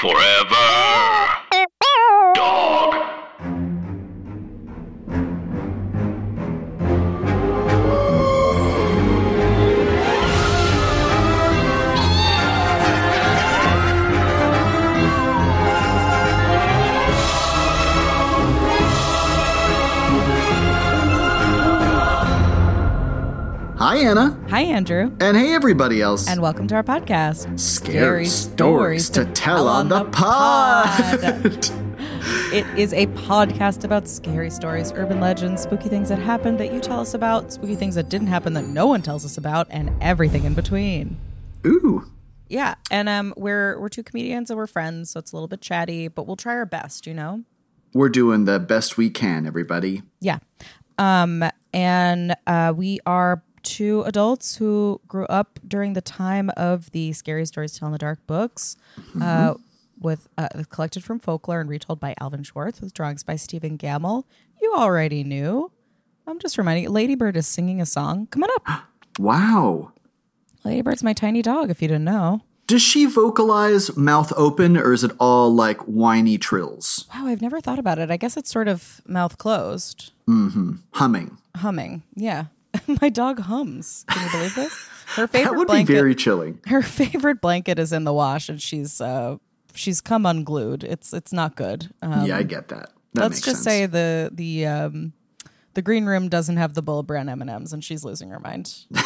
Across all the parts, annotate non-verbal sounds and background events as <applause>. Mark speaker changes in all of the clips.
Speaker 1: Forever.
Speaker 2: Hi, Anna.
Speaker 3: Hi, Andrew,
Speaker 2: And hey, everybody else.
Speaker 3: and welcome to our podcast.
Speaker 2: Scary stories to tell on the pod.
Speaker 3: it is a podcast about scary stories, urban legends, spooky things that happened that you tell us about, spooky things that didn't happen that no one tells us about, and everything in between.
Speaker 2: Ooh.
Speaker 3: Yeah, and um, we're we're two comedians and we're friends, so it's a little bit chatty, but we'll try our best, you know.
Speaker 2: We're doing the best we can, everybody.
Speaker 3: Yeah. Um, and uh, we are two adults who grew up during the time of the Scary Stories to Tell in the Dark books, uh, with uh, collected from folklore and retold by Alvin Schwartz with drawings by Stephen Gammell. You already knew. I'm just reminding you, Ladybird is singing a song. Come on up. <gasps>
Speaker 2: Wow.
Speaker 3: Ladybird's my tiny dog, if you didn't know.
Speaker 2: Does she vocalize mouth open or is it all like whiny trills?
Speaker 3: Wow, I've never thought about it. I guess it's sort of mouth closed, Hmm.
Speaker 2: Humming.
Speaker 3: humming. Yeah. <laughs> my dog hums. Can you believe this? Her favorite
Speaker 2: That would
Speaker 3: blanket.
Speaker 2: be very chilling. <laughs>
Speaker 3: her favorite blanket is in the wash and she's uh she's come unglued it's it's not good um,
Speaker 2: yeah, I get that. That
Speaker 3: let's just
Speaker 2: sense.
Speaker 3: say the the um the green room doesn't have the bull brand m&ms and she's losing her mind <laughs>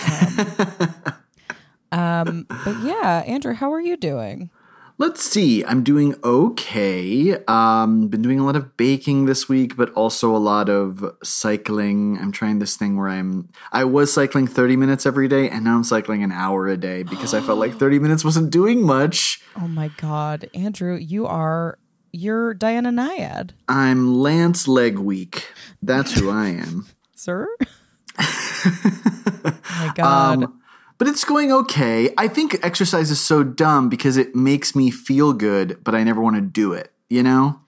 Speaker 3: um, um, but yeah andrew how are you doing
Speaker 2: Let's see. I'm doing okay. Um, been doing a lot of baking this week, but also a lot of cycling. I'm trying this thing where I'm. I was cycling 30 minutes every day, and now I'm cycling an hour a day because I felt like <gasps> 30 minutes wasn't doing much.
Speaker 3: oh my god andrew you are you're diana nyad
Speaker 2: I'm Lance Leg Week. That's who I am. <laughs>
Speaker 3: sir <laughs> oh my god
Speaker 2: Um, but it's going okay. I think exercise is so dumb because it makes me feel good, but I never want to do it. You know?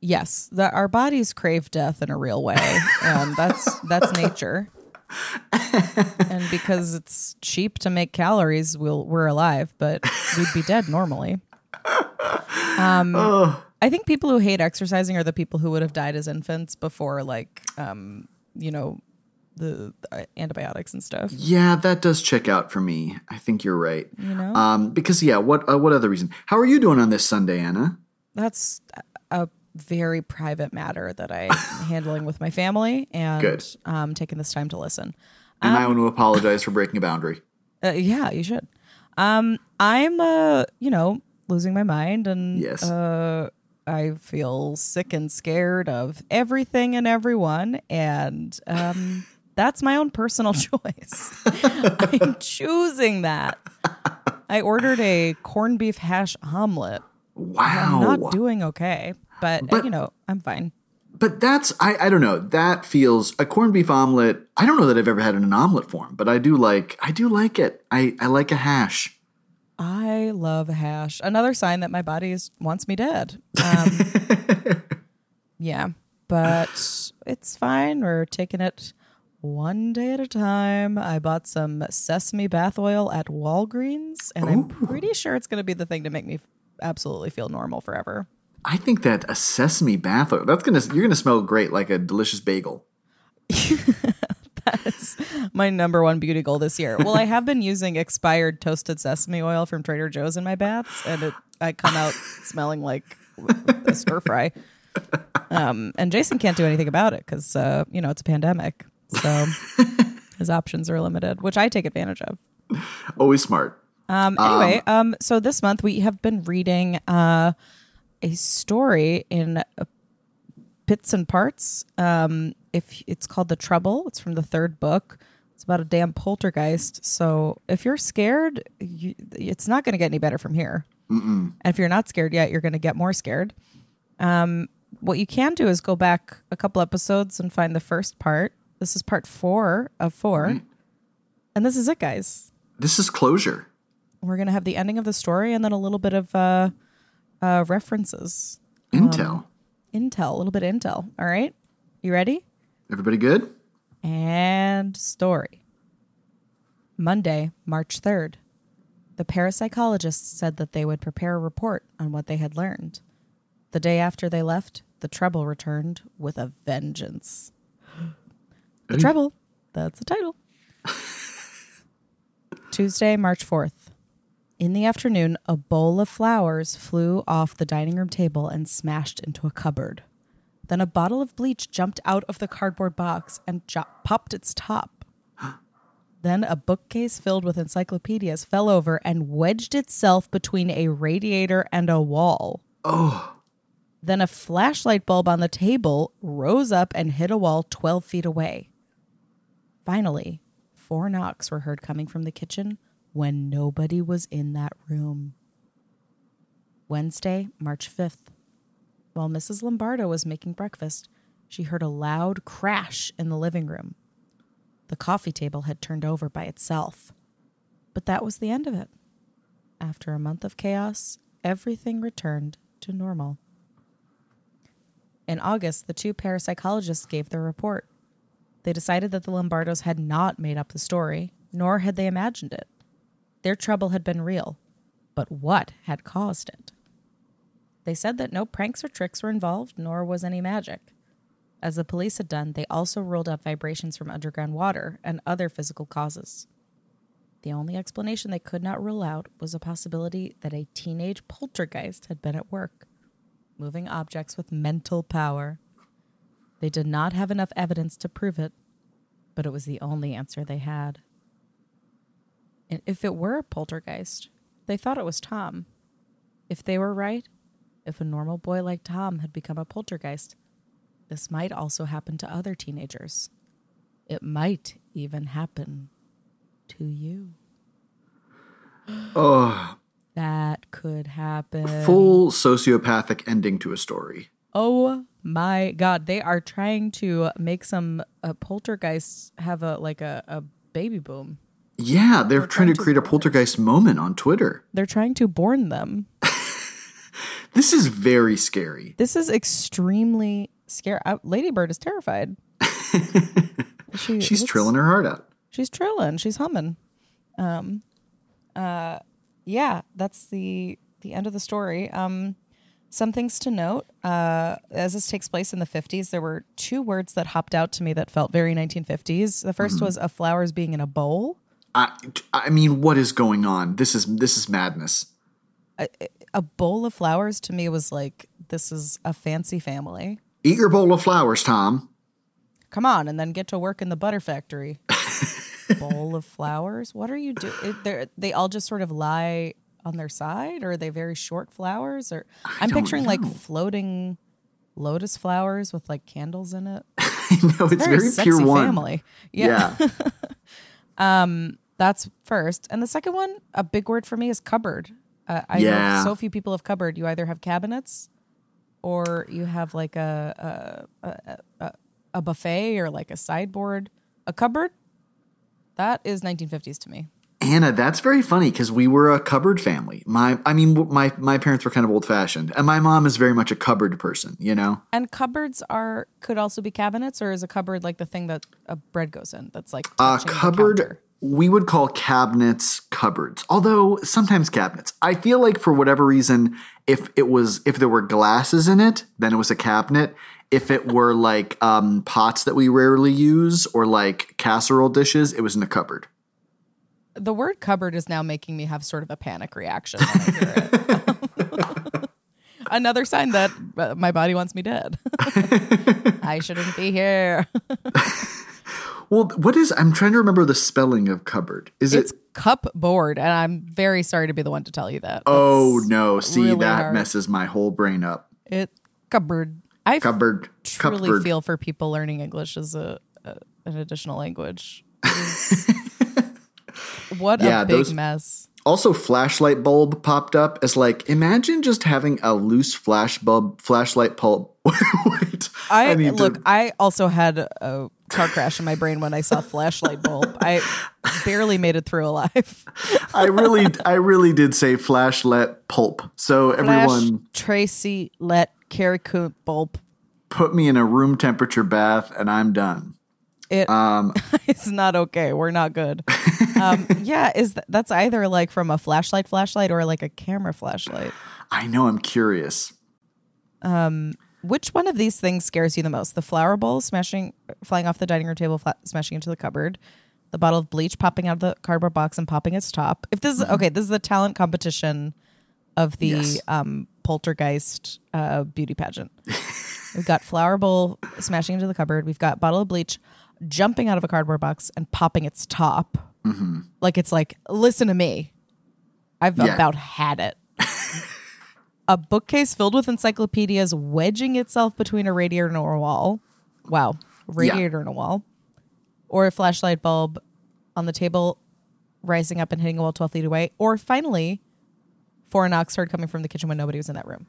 Speaker 3: Yes, that our bodies crave death in a real way, and that's that's <laughs> nature. and because it's cheap to make calories, we'll we're alive, but we'd be dead normally. Um, <laughs> I think people who hate exercising are the people who would have died as infants before, like, um, you know, the, the antibiotics and stuff.
Speaker 2: Yeah, that does check out for me. I think you're right.
Speaker 3: You know,
Speaker 2: Um, because yeah, what uh, what other reason? How are you doing on this Sunday, Anna?
Speaker 3: that's a very private matter that I'm <laughs> handling with my family, and
Speaker 2: Good.
Speaker 3: um, taking this time to listen.
Speaker 2: And I want to apologize for breaking a boundary. <laughs>
Speaker 3: Uh, yeah, you should. Um, I'm, uh, you know, losing my mind, and
Speaker 2: Yes.
Speaker 3: uh, I feel sick and scared of everything and everyone, and um, that's my own personal <laughs> choice. I'm choosing that. I ordered a corned beef hash omelet.
Speaker 2: Wow.
Speaker 3: I'm not doing okay, but,
Speaker 2: But-
Speaker 3: you know, I'm fine.
Speaker 2: but that's I, I don't know. That feels a corned beef omelet. I don't know that I've ever had it in an omelet form, but I do like I do like it. I, I like a hash.
Speaker 3: I love hash. Another sign that my body is, wants me dead. Um, <laughs> yeah, but it's fine. We're taking it one day at a time. I bought some sesame bath oil at Walgreens, and I'm pretty sure it's going to be the thing to make me absolutely feel normal forever.
Speaker 2: I think that a sesame bath oil. That's gonna you're gonna smell great like a delicious bagel. <laughs>
Speaker 3: That's my number one beauty goal this year. Well, I have been using expired toasted sesame oil from Trader Joe's in my baths, and it I come out <laughs> smelling like a stir fry. Um, and Jason can't do anything about it because uh, you know it's a pandemic, so <laughs> his options are limited, which I take advantage of.
Speaker 2: Always smart.
Speaker 3: Um, anyway, um, so this month we have been reading uh, a story in uh, bits and parts. Um, if it's called The Trouble, it's from the third book. It's about a damn poltergeist. So if you're scared, you, it's not going to get any better from here. And if you're not scared yet, you're going to get more scared. Um, what you can do is go back a couple episodes and find the first part. This is part four of four. And this is it, guys
Speaker 2: This is closure.
Speaker 3: we're gonna have the ending of the story and then a little bit of uh, uh, references,
Speaker 2: Intel.
Speaker 3: intel, a little bit of intel. All right, you ready?
Speaker 2: Everybody good?
Speaker 3: And story. Monday, March third. The parapsychologists said that they would prepare a report on what they had learned. The day after they left, the trouble returned with a vengeance. The Trouble, that's the title. <laughs> Tuesday, March 4th. In the afternoon, a bowl of flowers flew off the dining room table and smashed into a cupboard. Then a bottle of bleach jumped out of the cardboard box and jo- popped its top. <gasps> then a bookcase filled with encyclopedias fell over and wedged itself between a radiator and a wall.
Speaker 2: Oh,
Speaker 3: Then a flashlight bulb on the table rose up and hit a wall 12 feet away. Finally, four knocks were heard coming from the kitchen when nobody was in that room. Wednesday, March 5th. While Mrs. Lombardo was making breakfast, she heard a loud crash in the living room. The coffee table had turned over by itself. But that was the end of it. After a month of chaos, everything returned to normal. In August, the two parapsychologists gave their report. They decided that the Lombardos had not made up the story, nor had they imagined it. Their trouble had been real, but what had caused it? They said that no pranks or tricks were involved, nor was any magic. As the police had done, they also ruled out vibrations from underground water and other physical causes. The only explanation they could not rule out was a possibility that a teenage poltergeist had been at work, moving objects with mental power. They did not have enough evidence to prove it, but it was the only answer they had. And if it were a poltergeist, they thought it was Tom. If they were right, if a normal boy like Tom had become a poltergeist, this might also happen to other teenagers. It might even happen to you.
Speaker 2: oh,
Speaker 3: That could happen.
Speaker 2: full sociopathic ending to a story.
Speaker 3: Oh my god, they are trying to make some uh, poltergeists have a like a, a baby boom.
Speaker 2: Yeah, they're trying
Speaker 3: trying
Speaker 2: to
Speaker 3: to
Speaker 2: create a
Speaker 3: born it.
Speaker 2: poltergeist moment on Twitter.
Speaker 3: They're trying to born them. <laughs>
Speaker 2: This is very scary.
Speaker 3: This is extremely scary. Uh, Ladybird is terrified. <laughs> She
Speaker 2: She's trilling her heart out.
Speaker 3: She's trilling. She's humming. Um, uh, yeah, that's the the end of the story. Um, some things to note. Uh, as this takes place in the 50s, there were two words that hopped out to me that felt very 1950s. The 1st was a flowers being in a bowl.
Speaker 2: I, I mean, what is going on? This is this is madness.
Speaker 3: A bowl of flowers to me was like this is a fancy family.
Speaker 2: Eat your bowl of flowers, Tom.
Speaker 3: Come on, and then get to work in the butter factory. <laughs> bowl of flowers. What are you doing? They all just sort of lie on their side, or are they very short flowers? Or I'm
Speaker 2: don't
Speaker 3: picturing like floating lotus flowers with like candles in it. <laughs>
Speaker 2: no, it's
Speaker 3: Very,
Speaker 2: very,
Speaker 3: sexy
Speaker 2: pure one.
Speaker 3: family. Yeah,
Speaker 2: Yeah. <laughs>
Speaker 3: that's first. And the second one, a big word for me is cupboard. Uh, I
Speaker 2: Yeah.
Speaker 3: know so few people have cupboard. You either have cabinets, or you have like a a, a, a, a buffet or like a sideboard. A cupboard. That is 1950s to me.
Speaker 2: Anna, that's very funny because we were a cupboard family. My, I mean, my my parents were kind of old fashioned, and my mom is very much a cupboard person. You know,
Speaker 3: And cupboards are could also be cabinets, or is a cupboard like the thing that a bread goes in? That's like
Speaker 2: a cupboard. We would call cabinets cupboards, although sometimes cabinets. I feel like for whatever reason, if it was if there were glasses in it, then it was a cabinet. If it were like um, pots that we rarely use or like casserole dishes, it was in a cupboard.
Speaker 3: The word cupboard is now making me have sort of a panic reaction when I hear it. <laughs> Another sign that uh, my body wants me dead. <laughs> I shouldn't be here. <laughs>
Speaker 2: Well, what is? I'm trying to remember the spelling of cupboard. Is it
Speaker 3: It's
Speaker 2: it?
Speaker 3: cupboard, and I'm very sorry to be the one to tell you that.
Speaker 2: Oh no! See,
Speaker 3: really
Speaker 2: that
Speaker 3: hard.
Speaker 2: messes my whole brain up.
Speaker 3: It cupboard. I
Speaker 2: Cupboard.
Speaker 3: truly
Speaker 2: cupboard.
Speaker 3: feel for people learning English as a, a an additional language. What
Speaker 2: Yeah,
Speaker 3: a big
Speaker 2: those-
Speaker 3: mess.
Speaker 2: Also, flashlight bulb popped up as like imagine just having a loose flash bulb flashlight bulb. <laughs> Wait,
Speaker 3: I,
Speaker 2: need
Speaker 3: look.
Speaker 2: To,
Speaker 3: I also had a car crash in my brain when I saw flashlight bulb. I barely made it through alive. <laughs>
Speaker 2: I really, I really did say flashlight pulp. So
Speaker 3: Flash
Speaker 2: everyone
Speaker 3: Tracy let Carrie bulb.
Speaker 2: put me in a room temperature bath, and I'm done.
Speaker 3: It
Speaker 2: Um, <laughs>
Speaker 3: it's not okay. We're not good. Um, <laughs> yeah, is th- that's either like from a flashlight, flashlight, or like a camera flashlight.
Speaker 2: I know. I'm curious.
Speaker 3: Which one of these things scares you the most? The flower bowl smashing, flying off the dining room table, fla- smashing into the cupboard. The bottle of bleach popping out of the cardboard box and popping its top. If this is okay, this is the talent competition of the
Speaker 2: Yes.
Speaker 3: um, poltergeist uh, beauty pageant. We've got flower bowl smashing into the cupboard. We've got bottle of bleach jumping out of a cardboard box and popping its top. Mm-hmm. Like it's like, listen to me. I've
Speaker 2: Yeah.
Speaker 3: about had it. <laughs> a bookcase filled with encyclopedias wedging itself between a radiator and a wall. Wow. Radiator and a wall. Or a flashlight bulb on the table rising up and hitting a wall 12 feet away. Or finally, four knocks heard coming from the kitchen when nobody was in that room.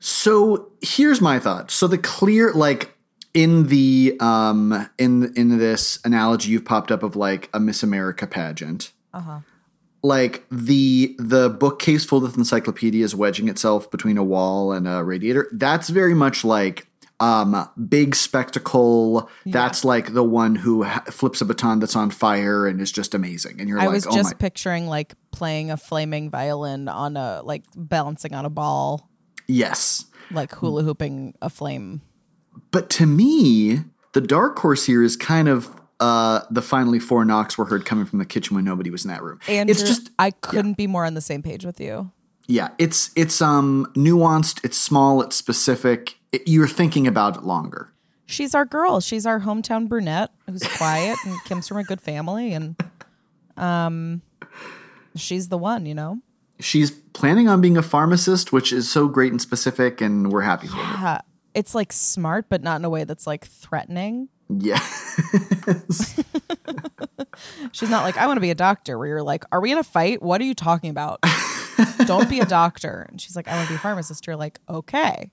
Speaker 2: So here's my thought. So the clear, like in the um in in this analogy you've popped up of like a Miss America pageant.
Speaker 3: Uh-huh.
Speaker 2: Like the the bookcase full of encyclopedias wedging itself between a wall and a radiator. That's very much like um big spectacle. That's like the one who ha- flips a baton that's on fire and is just amazing. And you're
Speaker 3: I
Speaker 2: like,
Speaker 3: was
Speaker 2: oh
Speaker 3: just
Speaker 2: my,
Speaker 3: picturing like playing a flaming violin on a like balancing on a ball,
Speaker 2: yes.
Speaker 3: like hula hooping a flame.
Speaker 2: But to me, the dark horse here is kind of uh, the finally four knocks were heard coming from the kitchen when nobody was in that room.
Speaker 3: And
Speaker 2: it's just
Speaker 3: I couldn't be more on the same page with you.
Speaker 2: yeah, it's it's um nuanced, it's small, it's specific. It, you're thinking about it longer.
Speaker 3: She's our girl. She's our hometown brunette who's quiet and comes from a good family and um she's the one, you know.
Speaker 2: She's planning on being a pharmacist, which is so great and specific, and we're happy for her.
Speaker 3: It's like smart but not in a way that's like threatening.
Speaker 2: Yeah, <laughs>
Speaker 3: She's not like I want to be a doctor where you're like, "Are we in a fight? What are you talking about?" Don't be a doctor. And she's like, "I want to be a pharmacist." You're like, "Okay."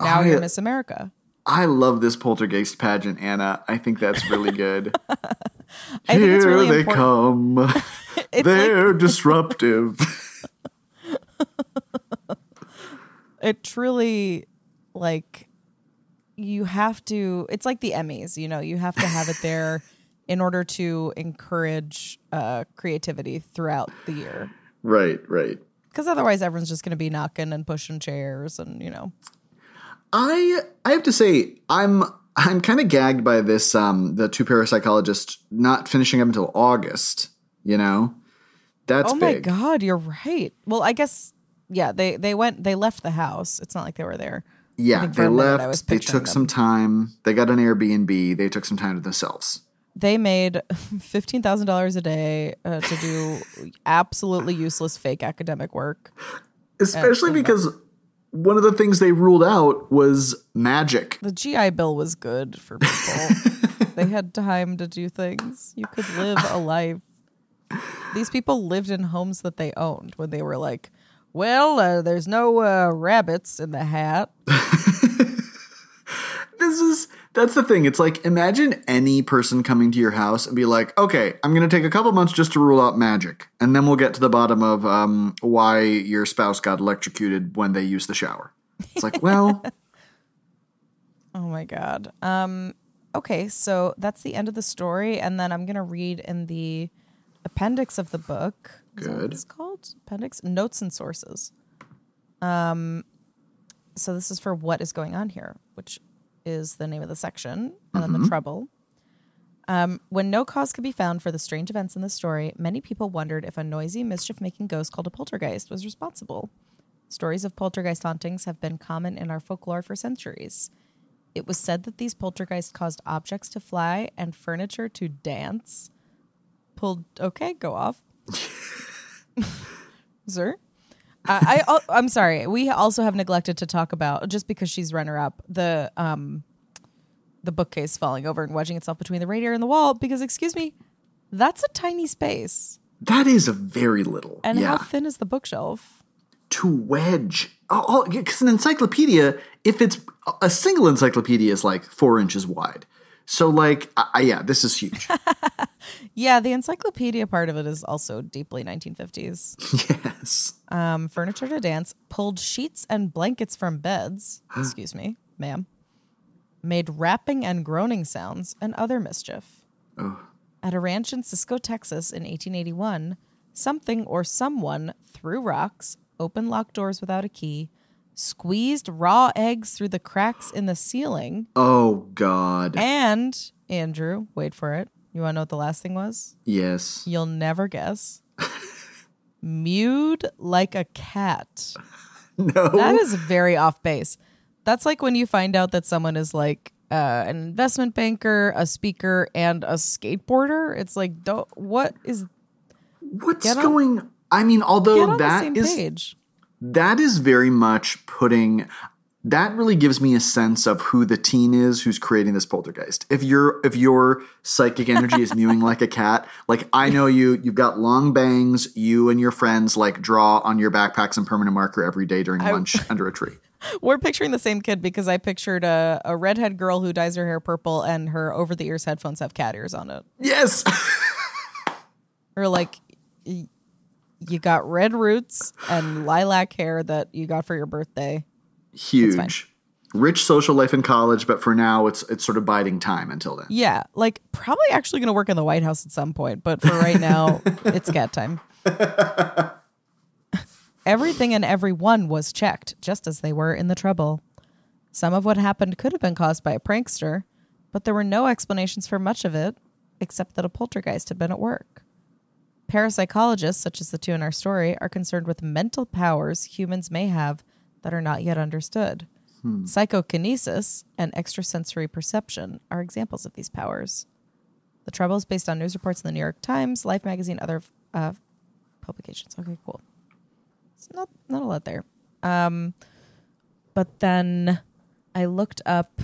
Speaker 3: Now
Speaker 2: I-
Speaker 3: you're Miss America.
Speaker 2: I love this poltergeist pageant, Anna. I think that's really good. <laughs>
Speaker 3: I think
Speaker 2: Here
Speaker 3: it's really
Speaker 2: they
Speaker 3: important.
Speaker 2: come. <laughs> They're disruptive.
Speaker 3: it truly like you have to it's like the emmys you know you have to have it there <laughs> in order to encourage uh creativity throughout the year
Speaker 2: right, right.
Speaker 3: because otherwise everyone's just going to be knocking and pushing chairs and you know
Speaker 2: I I have to say I'm I'm kind of gagged by this um the two parapsychologists not finishing up until August, you know? That's
Speaker 3: oh my
Speaker 2: big.
Speaker 3: god you're right well i guess yeah they they went they left the house it's not like they were there
Speaker 2: Yeah, they
Speaker 3: a minute I was
Speaker 2: left, they took some time. They got an Airbnb, they took some time to themselves.
Speaker 3: they made $15000 a day uh, to do absolutely useless fake academic work
Speaker 2: Especially because one of the things they ruled out was magic.
Speaker 3: the GI Bill was good for people. <laughs> they had time to do things. You could live a life. These people lived in homes that they owned when they were like, well, uh, there's no uh, rabbits in the hat. <laughs>
Speaker 2: This is that's the thing. It's like imagine any person coming to your house and be like, "Okay, I'm going to take a couple months just to rule out magic, and then we'll get to the bottom of um, why your spouse got electrocuted when they used the shower." It's like, well, <laughs>
Speaker 3: Oh my god. Um okay, so that's the end of the story and then I'm going to read in the appendix of the book. Is that what
Speaker 2: Good.
Speaker 3: it's called? Appendix notes and sources. Um so this is for what is going on here, which is the name of the section and then the trouble. Um, when no cause could be found for the strange events in the story, many people wondered if a noisy, mischief making ghost called a poltergeist was responsible. Stories of poltergeist hauntings have been common in our folklore for centuries. It was said that these poltergeists caused objects to fly and furniture to dance. Pulled, okay, go off. <laughs> Sir? Uh, I, I I'm sorry. We also have neglected to talk about just because she's runner up the um the bookcase falling over and wedging itself between the radiator and the wall because excuse me, that's a tiny space.
Speaker 2: that is a very little.
Speaker 3: And
Speaker 2: yeah,
Speaker 3: how thin is the bookshelf?
Speaker 2: to wedge. Oh, because an encyclopedia, if it's a single encyclopedia, is like four inches wide. So, like, I, yeah, this is huge. <laughs>
Speaker 3: Yeah, the encyclopedia part of it is also deeply 1950s.
Speaker 2: yes.
Speaker 3: Um, furniture to dance, pulled sheets and blankets from beds. <gasps> Excuse me, ma'am. made rapping and groaning sounds, and other mischief. At a ranch in Cisco, Texas in 1881, something or someone threw rocks, opened locked doors without a key, squeezed raw eggs through the cracks in the ceiling,
Speaker 2: Oh God.
Speaker 3: and, Andrew, wait for it. You want to know what the last thing was?
Speaker 2: yes.
Speaker 3: You'll never guess. Mewed like a cat. <laughs>
Speaker 2: No.
Speaker 3: That is very off base. That's like when you find out that someone is like uh, an investment banker, a speaker, and a skateboarder. It's like, don't, what is
Speaker 2: What's
Speaker 3: on-
Speaker 2: going? I mean, although
Speaker 3: same
Speaker 2: is
Speaker 3: page?
Speaker 2: That is very much putting. That really gives me a sense of who the teen is who's creating this poltergeist. If your if your psychic energy is mewing like a cat, like I know you, you've got long bangs. You and your friends like draw on your backpacks and permanent marker every day during lunch under a tree.
Speaker 3: We're picturing the same kid because I pictured a, a redhead girl who dyes her hair purple and her over the ears headphones have cat ears on it.
Speaker 2: Yes. <laughs>
Speaker 3: Or like you got red roots and lilac hair that you got for your birthday.
Speaker 2: Huge. Rich social life in college, but for now it's it's sort of biding time until then.
Speaker 3: Yeah, like probably actually going to work in the White House at some point, but for right now, <laughs> it's cat time. Everything and everyone was checked, just as they were in the trouble. Some of what happened could have been caused by a prankster, but there were no explanations for much of it, except that a poltergeist had been at work. Parapsychologists, such as the two in our story, are concerned with mental powers humans may have that are not yet understood. Psychokinesis and extrasensory perception are examples of these powers. The Trouble is based on news reports in the New York Times, Life magazine, other uh, publications. Okay, cool. It's not not a lot there. Um, but then I looked up.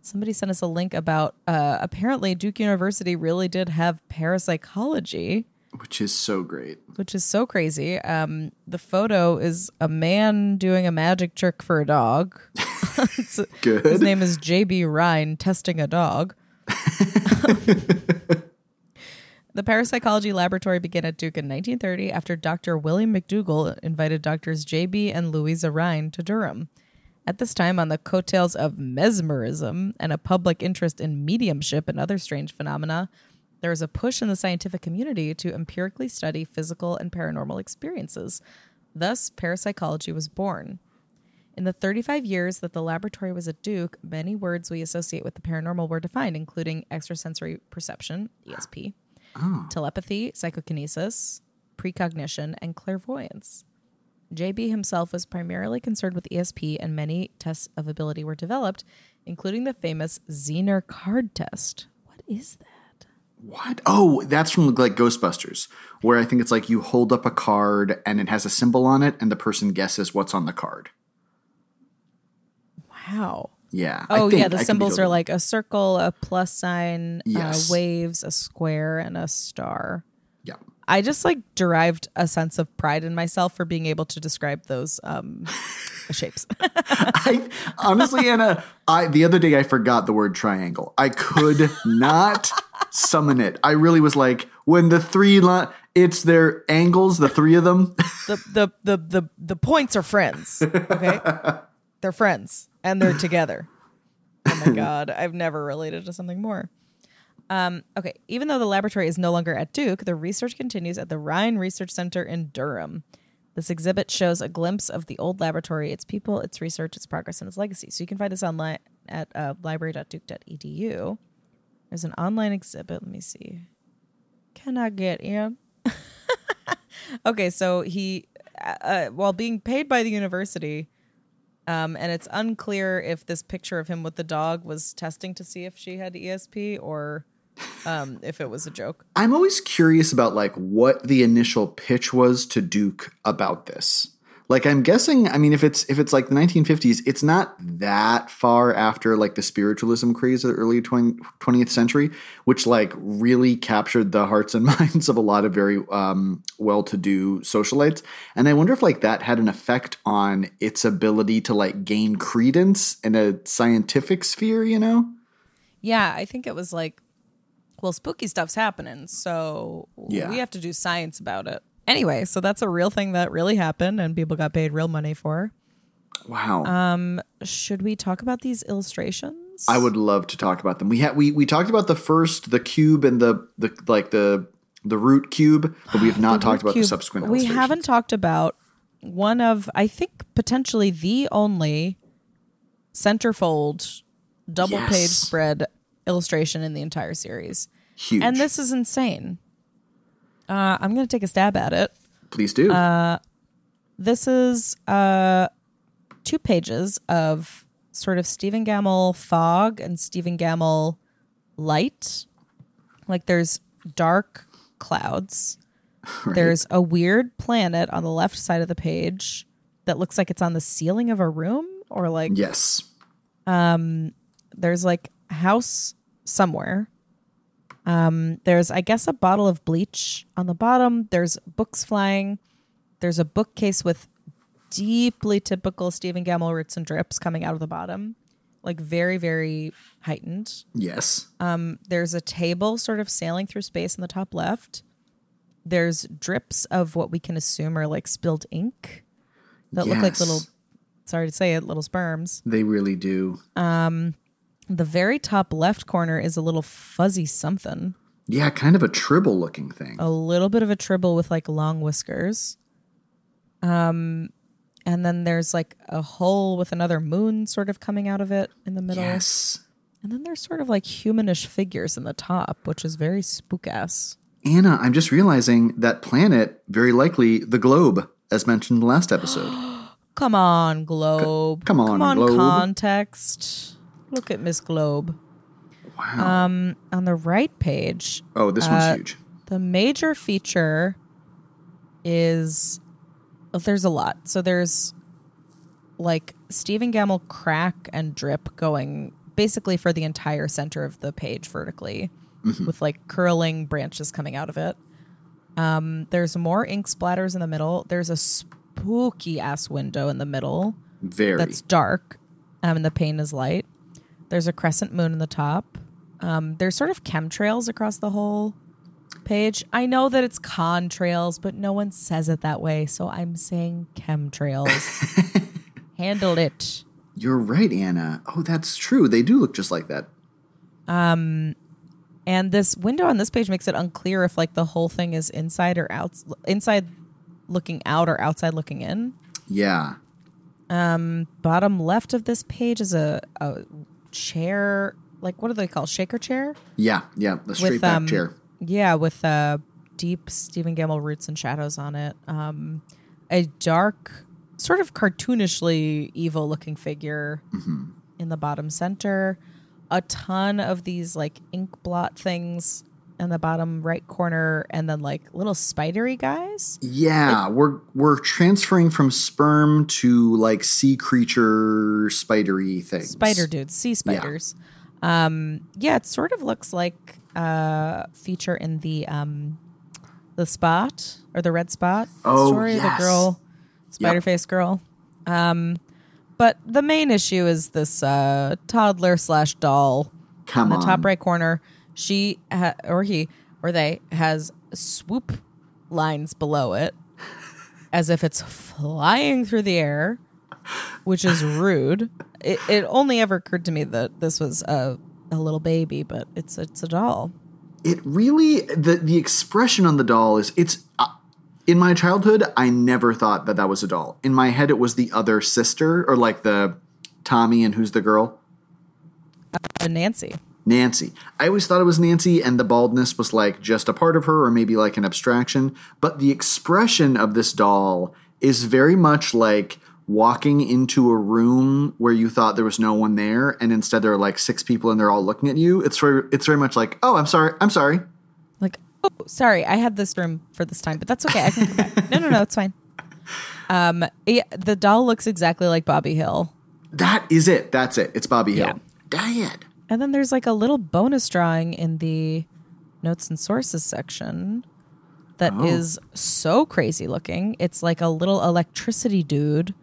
Speaker 3: Somebody sent us a link about uh, apparently Duke University really did have parapsychology
Speaker 2: Which is so great.
Speaker 3: which is so crazy. Um, the photo is a man doing a magic trick for a dog. <laughs>
Speaker 2: Good.
Speaker 3: His name is JB Rhine testing a dog. <laughs> the parapsychology laboratory began at Duke in 1930 after Dr. William McDougall invited doctors JB and Louisa Rhine to Durham. At this time, on the coattails of mesmerism and a public interest in mediumship and other strange phenomena, there was a push in the scientific community to empirically study physical and paranormal experiences. Thus, parapsychology was born. In the 35 years that the laboratory was at Duke, many words we associate with the paranormal were defined, including extrasensory perception, ESP, ah. telepathy, psychokinesis, precognition, and clairvoyance. JB himself was primarily concerned with ESP, and many tests of ability were developed, including the famous Zener card test. What is that?
Speaker 2: What? Oh, that's from like Ghostbusters, where I think it's like you hold up a card and it has a symbol on it, and the person guesses what's on the card.
Speaker 3: Wow.
Speaker 2: Yeah. I
Speaker 3: Oh, yeah. The
Speaker 2: be
Speaker 3: symbols are like a circle, a plus sign,
Speaker 2: Yes.
Speaker 3: uh, waves, a square, and a star.
Speaker 2: Yeah.
Speaker 3: I just like derived a sense of pride in myself for being able to describe those um, <laughs> shapes.
Speaker 2: I honestly, Anna, I the other day I forgot the word triangle. I could <laughs> not summon it. I really was like, when the three it's their angles, the three of them.
Speaker 3: the, the the the the points are friends. Okay, <laughs> they're friends and they're together. Oh my god, I've never related to something more. Um, okay, even though the laboratory is no longer at Duke, the research continues at the Rhine Research Center in Durham. This exhibit shows a glimpse of the old laboratory, its people, its research, its progress, and its legacy. So you can find this online at uh, library.duke.edu. There's an online exhibit. Let me see. Can I get in? <laughs> okay, so he, uh, while being paid by the university, um, and it's unclear if this picture of him with the dog was testing to see if she had ESP or um, if it was a joke.
Speaker 2: I'm always curious about like what the initial pitch was to Duke about this. Like I'm guessing, I mean, if it's if it's like the 1950s, it's not that far after like the spiritualism craze of the early 20, 20th century, which like really captured the hearts and <laughs> minds of a lot of very um, well-to-do socialites. And I wonder if like that had an effect on its ability to like gain credence in a scientific sphere. You know?
Speaker 3: Yeah, I think it was like, well, spooky stuff's happening, so
Speaker 2: Yeah.
Speaker 3: we have to do science about it. Anyway, so that's a real thing that really happened and people got paid real money for.
Speaker 2: Wow.
Speaker 3: Um, should we talk about these illustrations?
Speaker 2: I would love to talk about them. We had we we talked about the first, the cube and the the like the the root cube, but we have not <gasps> talked about the subsequent.
Speaker 3: We haven't talked about one of, I think, potentially the only centerfold double page spread illustration in the entire series.
Speaker 2: huge.
Speaker 3: And this is insane. Uh, I'm going to take a stab at it.
Speaker 2: please do.
Speaker 3: uh, This is uh, two pages of sort of Stephen Gammell fog and Stephen Gammell light. Like there's dark clouds. <laughs>
Speaker 2: Right.
Speaker 3: There's a weird planet on the left side of the page that looks like it's on the ceiling of a room or like
Speaker 2: yes, Um
Speaker 3: there's like a house somewhere. Um, there's I guess a bottle of bleach on the bottom. There's books flying. There's a bookcase with deeply typical Stephen Gammell roots and drips coming out of the bottom, like very very heightened.
Speaker 2: yes,
Speaker 3: Um, there's a table sort of sailing through space in the top left. There's drips of what we can assume are like spilled ink that look like little. Sorry to say it, little sperms.
Speaker 2: they really do.
Speaker 3: The very top left corner is a little fuzzy something.
Speaker 2: yeah, kind of a tribble looking thing.
Speaker 3: A little bit of a tribble with like long whiskers. Um and then there's like a hole with another moon sort of coming out of it in the middle.
Speaker 2: yes,
Speaker 3: And then there's sort of like humanish figures in the top, which is very spook ass.
Speaker 2: Anna, I'm just realizing that planet very likely the globe, as mentioned in the last episode. <gasps>
Speaker 3: Come on, Globe.
Speaker 2: come on,
Speaker 3: Come on,
Speaker 2: Globe.
Speaker 3: context. Look at Miss Globe.
Speaker 2: Wow.
Speaker 3: Um, on the right page,
Speaker 2: oh, this one's
Speaker 3: uh,
Speaker 2: huge.
Speaker 3: The major feature is oh, there's a lot. So there's like Stephen Gammell crack and drip going basically for the entire center of the page vertically with like curling branches coming out of it. Um, there's more ink splatters in the middle. There's a spooky ass window in the middle
Speaker 2: Very.
Speaker 3: that's dark um, and the pane is light. There's a crescent moon in the top. Um, there's sort of chemtrails across the whole page. I know that it's contrails, but no one says it that way, so I'm saying chemtrails. <laughs> Handle it.
Speaker 2: You're right, Anna. Oh, that's true. They do look just like that.
Speaker 3: Um, And this window on this page makes it unclear if like the whole thing is inside or out, inside looking out or outside looking in.
Speaker 2: Yeah.
Speaker 3: Um, Bottom left of this page is a, a chair, like what do they call shaker chair?
Speaker 2: Yeah. Yeah. The straight
Speaker 3: with
Speaker 2: back
Speaker 3: um,
Speaker 2: chair.
Speaker 3: yeah, with uh, deep Stephen Gammell roots and shadows on it. Um, a dark, sort of cartoonishly evil looking figure
Speaker 2: Mm-hmm.
Speaker 3: in the bottom center. A ton of these like ink blot things in the bottom right corner, and then like little spidery guys.
Speaker 2: Yeah, we're we're transferring from sperm to like sea creature spidery things.
Speaker 3: Spider dudes, sea spiders. Um, yeah, it sort of looks like a feature in the um, the spot or the red spot
Speaker 2: Oh,
Speaker 3: story,
Speaker 2: yes.
Speaker 3: the girl, spider face girl. Um, but the main issue is this uh, toddler slash doll
Speaker 2: Come
Speaker 3: in the top right corner. She ha- or he or they has swoop lines below it, as if it's flying through the air, which is rude. It, it only ever occurred to me that this was a a little baby, but it's it's a doll.
Speaker 2: It really the the expression on the doll is it's uh, in my childhood I never thought that that was a doll. In my head it was the other sister or like the Tommy and who's the girl?
Speaker 3: Uh, Nancy.
Speaker 2: Nancy. I always thought it was Nancy, and the baldness was like just a part of her, or maybe like an abstraction. But the expression of this doll is very much like walking into a room where you thought there was no one there, and instead there are like six people and they're all looking at you. It's very, it's very much like, oh, I'm sorry, I'm sorry.
Speaker 3: Like, oh, sorry, I had this room for this time, but that's okay. I can come back. No, no, no, it's fine. <laughs> Um, yeah, the doll looks exactly like Bobby Hill.
Speaker 2: That is it. That's it. It's Bobby Hill.
Speaker 3: Yeah.
Speaker 2: Dad.
Speaker 3: And then there's like a little bonus drawing in the notes and sources section that oh. is
Speaker 2: Oh.
Speaker 3: so crazy looking. It's like a little electricity dude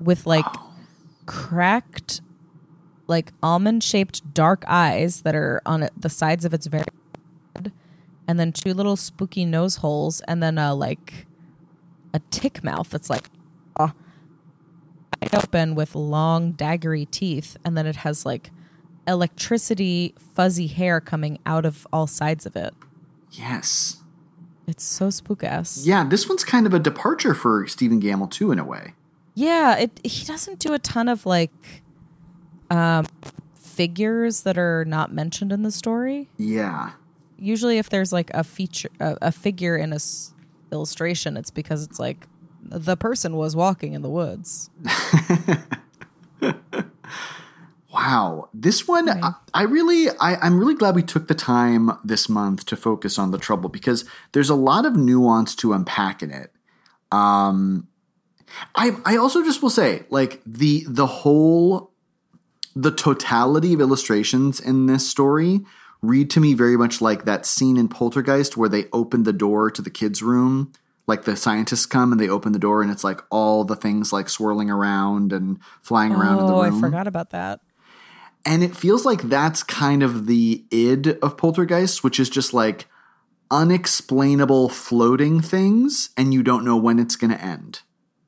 Speaker 3: with like
Speaker 2: Oh.
Speaker 3: cracked, like almond shaped dark eyes that are on the sides of its very head, and then two little spooky nose holes, and then a like a tick mouth that's like wide open with long daggery teeth, and then it has like electricity fuzzy hair coming out of all sides of it.
Speaker 2: Yes.
Speaker 3: It's so spook ass.
Speaker 2: Yeah, this one's kind of a departure for Stephen Gammell too, in a way.
Speaker 3: Yeah, it he doesn't do a ton of like um figures that are not mentioned in the story.
Speaker 2: Yeah.
Speaker 3: Usually if there's like a feature a, a figure in a s- illustration, it's because it's like the person was walking in the woods. <laughs>
Speaker 2: Wow, this one I, I really I, I'm really glad we took the time this month to focus on the trouble because there's a lot of nuance to unpack in it. Um, I I also just will say like the the whole the totality of illustrations in this story read to me very much like that scene in Poltergeist where they open the door to the kids' room. Like the scientists come and they open the door and it's like all the things like swirling around and flying around in the room.
Speaker 3: Oh,
Speaker 2: room.
Speaker 3: I forgot about that.
Speaker 2: And it feels like that's kind of the id of Poltergeist, which is just like unexplainable floating things, and you don't know when it's going to end.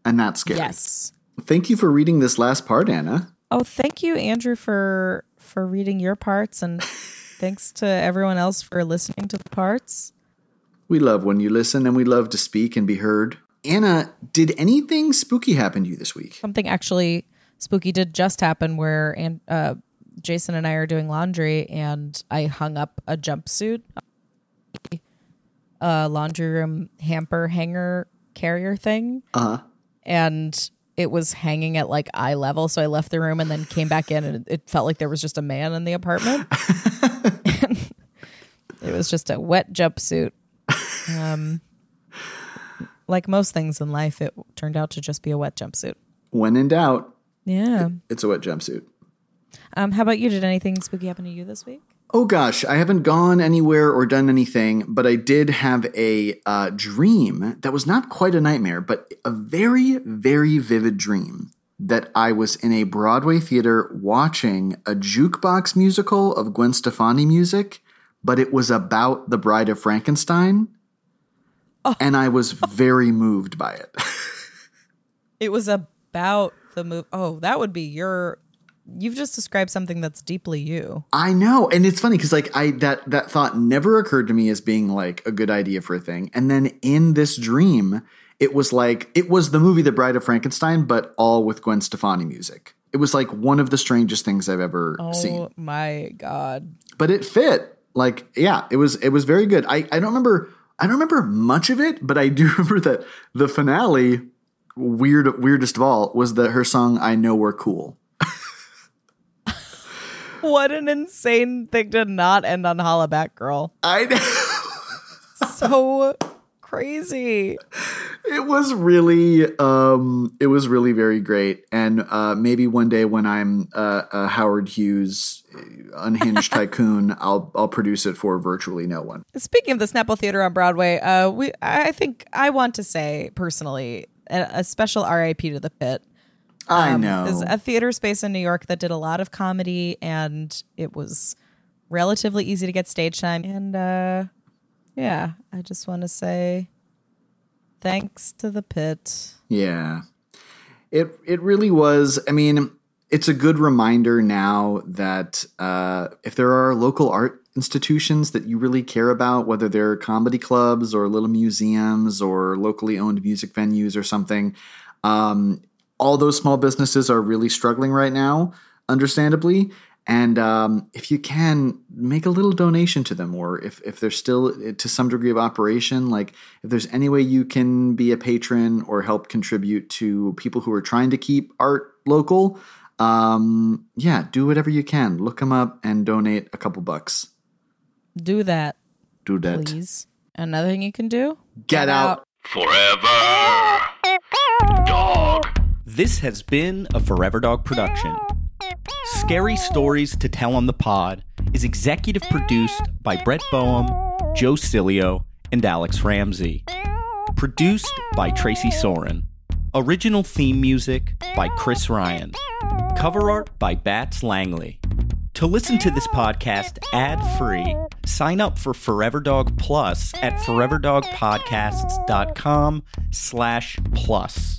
Speaker 2: And that's scary.
Speaker 3: Yes.
Speaker 2: Thank you for reading this last part, Anna.
Speaker 3: Oh, thank you, Andrew, for for reading your parts, and <laughs> thanks to everyone else for listening to the parts.
Speaker 2: We love when you listen, and we love to speak and be heard. Anna, did anything spooky happen to you this week?
Speaker 3: Something actually spooky did just happen where and uh, Jason and I are doing laundry, and I hung up a jumpsuit, a laundry room hamper hanger carrier thing,
Speaker 2: Uh huh.
Speaker 3: and it was hanging at like eye level. So I left the room and then came back in, and it felt like there was just a man in the apartment. <laughs> it was just a wet jumpsuit. Um, like most things in life, it turned out to just be a wet jumpsuit.
Speaker 2: When in doubt,
Speaker 3: Yeah.
Speaker 2: it's a wet jumpsuit.
Speaker 3: Um, how about you? Did anything spooky happen to you this week?
Speaker 2: Oh gosh, I haven't gone anywhere or done anything, but I did have a uh, dream that was not quite a nightmare, but a very, very vivid dream that I was in a Broadway theater watching a jukebox musical of Gwen Stefani music, but it was about the Bride of Frankenstein. And I was very moved by it. <laughs>
Speaker 3: It was about the move. Oh, that would be your. You've just described something that's deeply you.
Speaker 2: I know, and it's funny because like I that that thought never occurred to me as being like a good idea for a thing, and then in this dream, it was like it was the movie The Bride of Frankenstein, but all with Gwen Stefani music. It was like one of the strangest things I've ever
Speaker 3: Oh
Speaker 2: seen,
Speaker 3: my god.
Speaker 2: but it fit. Like, yeah, it was it was very good. I I don't remember I don't remember much of it, but I do <laughs> remember that the finale, weird weirdest of all, was that her song "I Know We're Cool." <laughs>
Speaker 3: What an insane thing to not end on Hollaback Girl.
Speaker 2: I know.
Speaker 3: So crazy.
Speaker 2: it was really um it was really very great and uh maybe one day when i'm uh, a howard hughes uh, unhinged <laughs> tycoon i'll i'll produce it for virtually no one
Speaker 3: Speaking of the Snapple Theater on Broadway, uh, we I think I want to say personally a, a special RIP to the Pit.
Speaker 2: I know
Speaker 3: is a theater space in New York that did a lot of comedy and it was relatively easy to get stage time. And uh, yeah, I just want to say thanks to the pit.
Speaker 2: yeah it it really was i mean it's a good reminder now that uh if there are local art institutions that you really care about whether they're comedy clubs or little museums or locally owned music venues or something um all those small businesses are really struggling right now, understandably. And um, if you can, make a little donation to them, or if, if they're still to some degree of operation, like if there's any way you can be a patron or help contribute to people who are trying to keep art local, um, yeah, do whatever you can. Look them up and donate a couple bucks.
Speaker 3: Do that,
Speaker 2: Do that.
Speaker 3: please. Another thing you can do
Speaker 2: Get out.
Speaker 1: Forever. Dog.
Speaker 4: This has been a Forever Dog production. Scary Stories to Tell on the Pod is executive produced by Brett Boehm, Joe Cilio, and Alex Ramsey. Produced by Tracy Soren. Original theme music by Chris Ryan. Cover art by Bats Langley. To listen to this podcast ad-free, sign up for Forever Dog Plus at foreverdogpodcasts.com slash plus.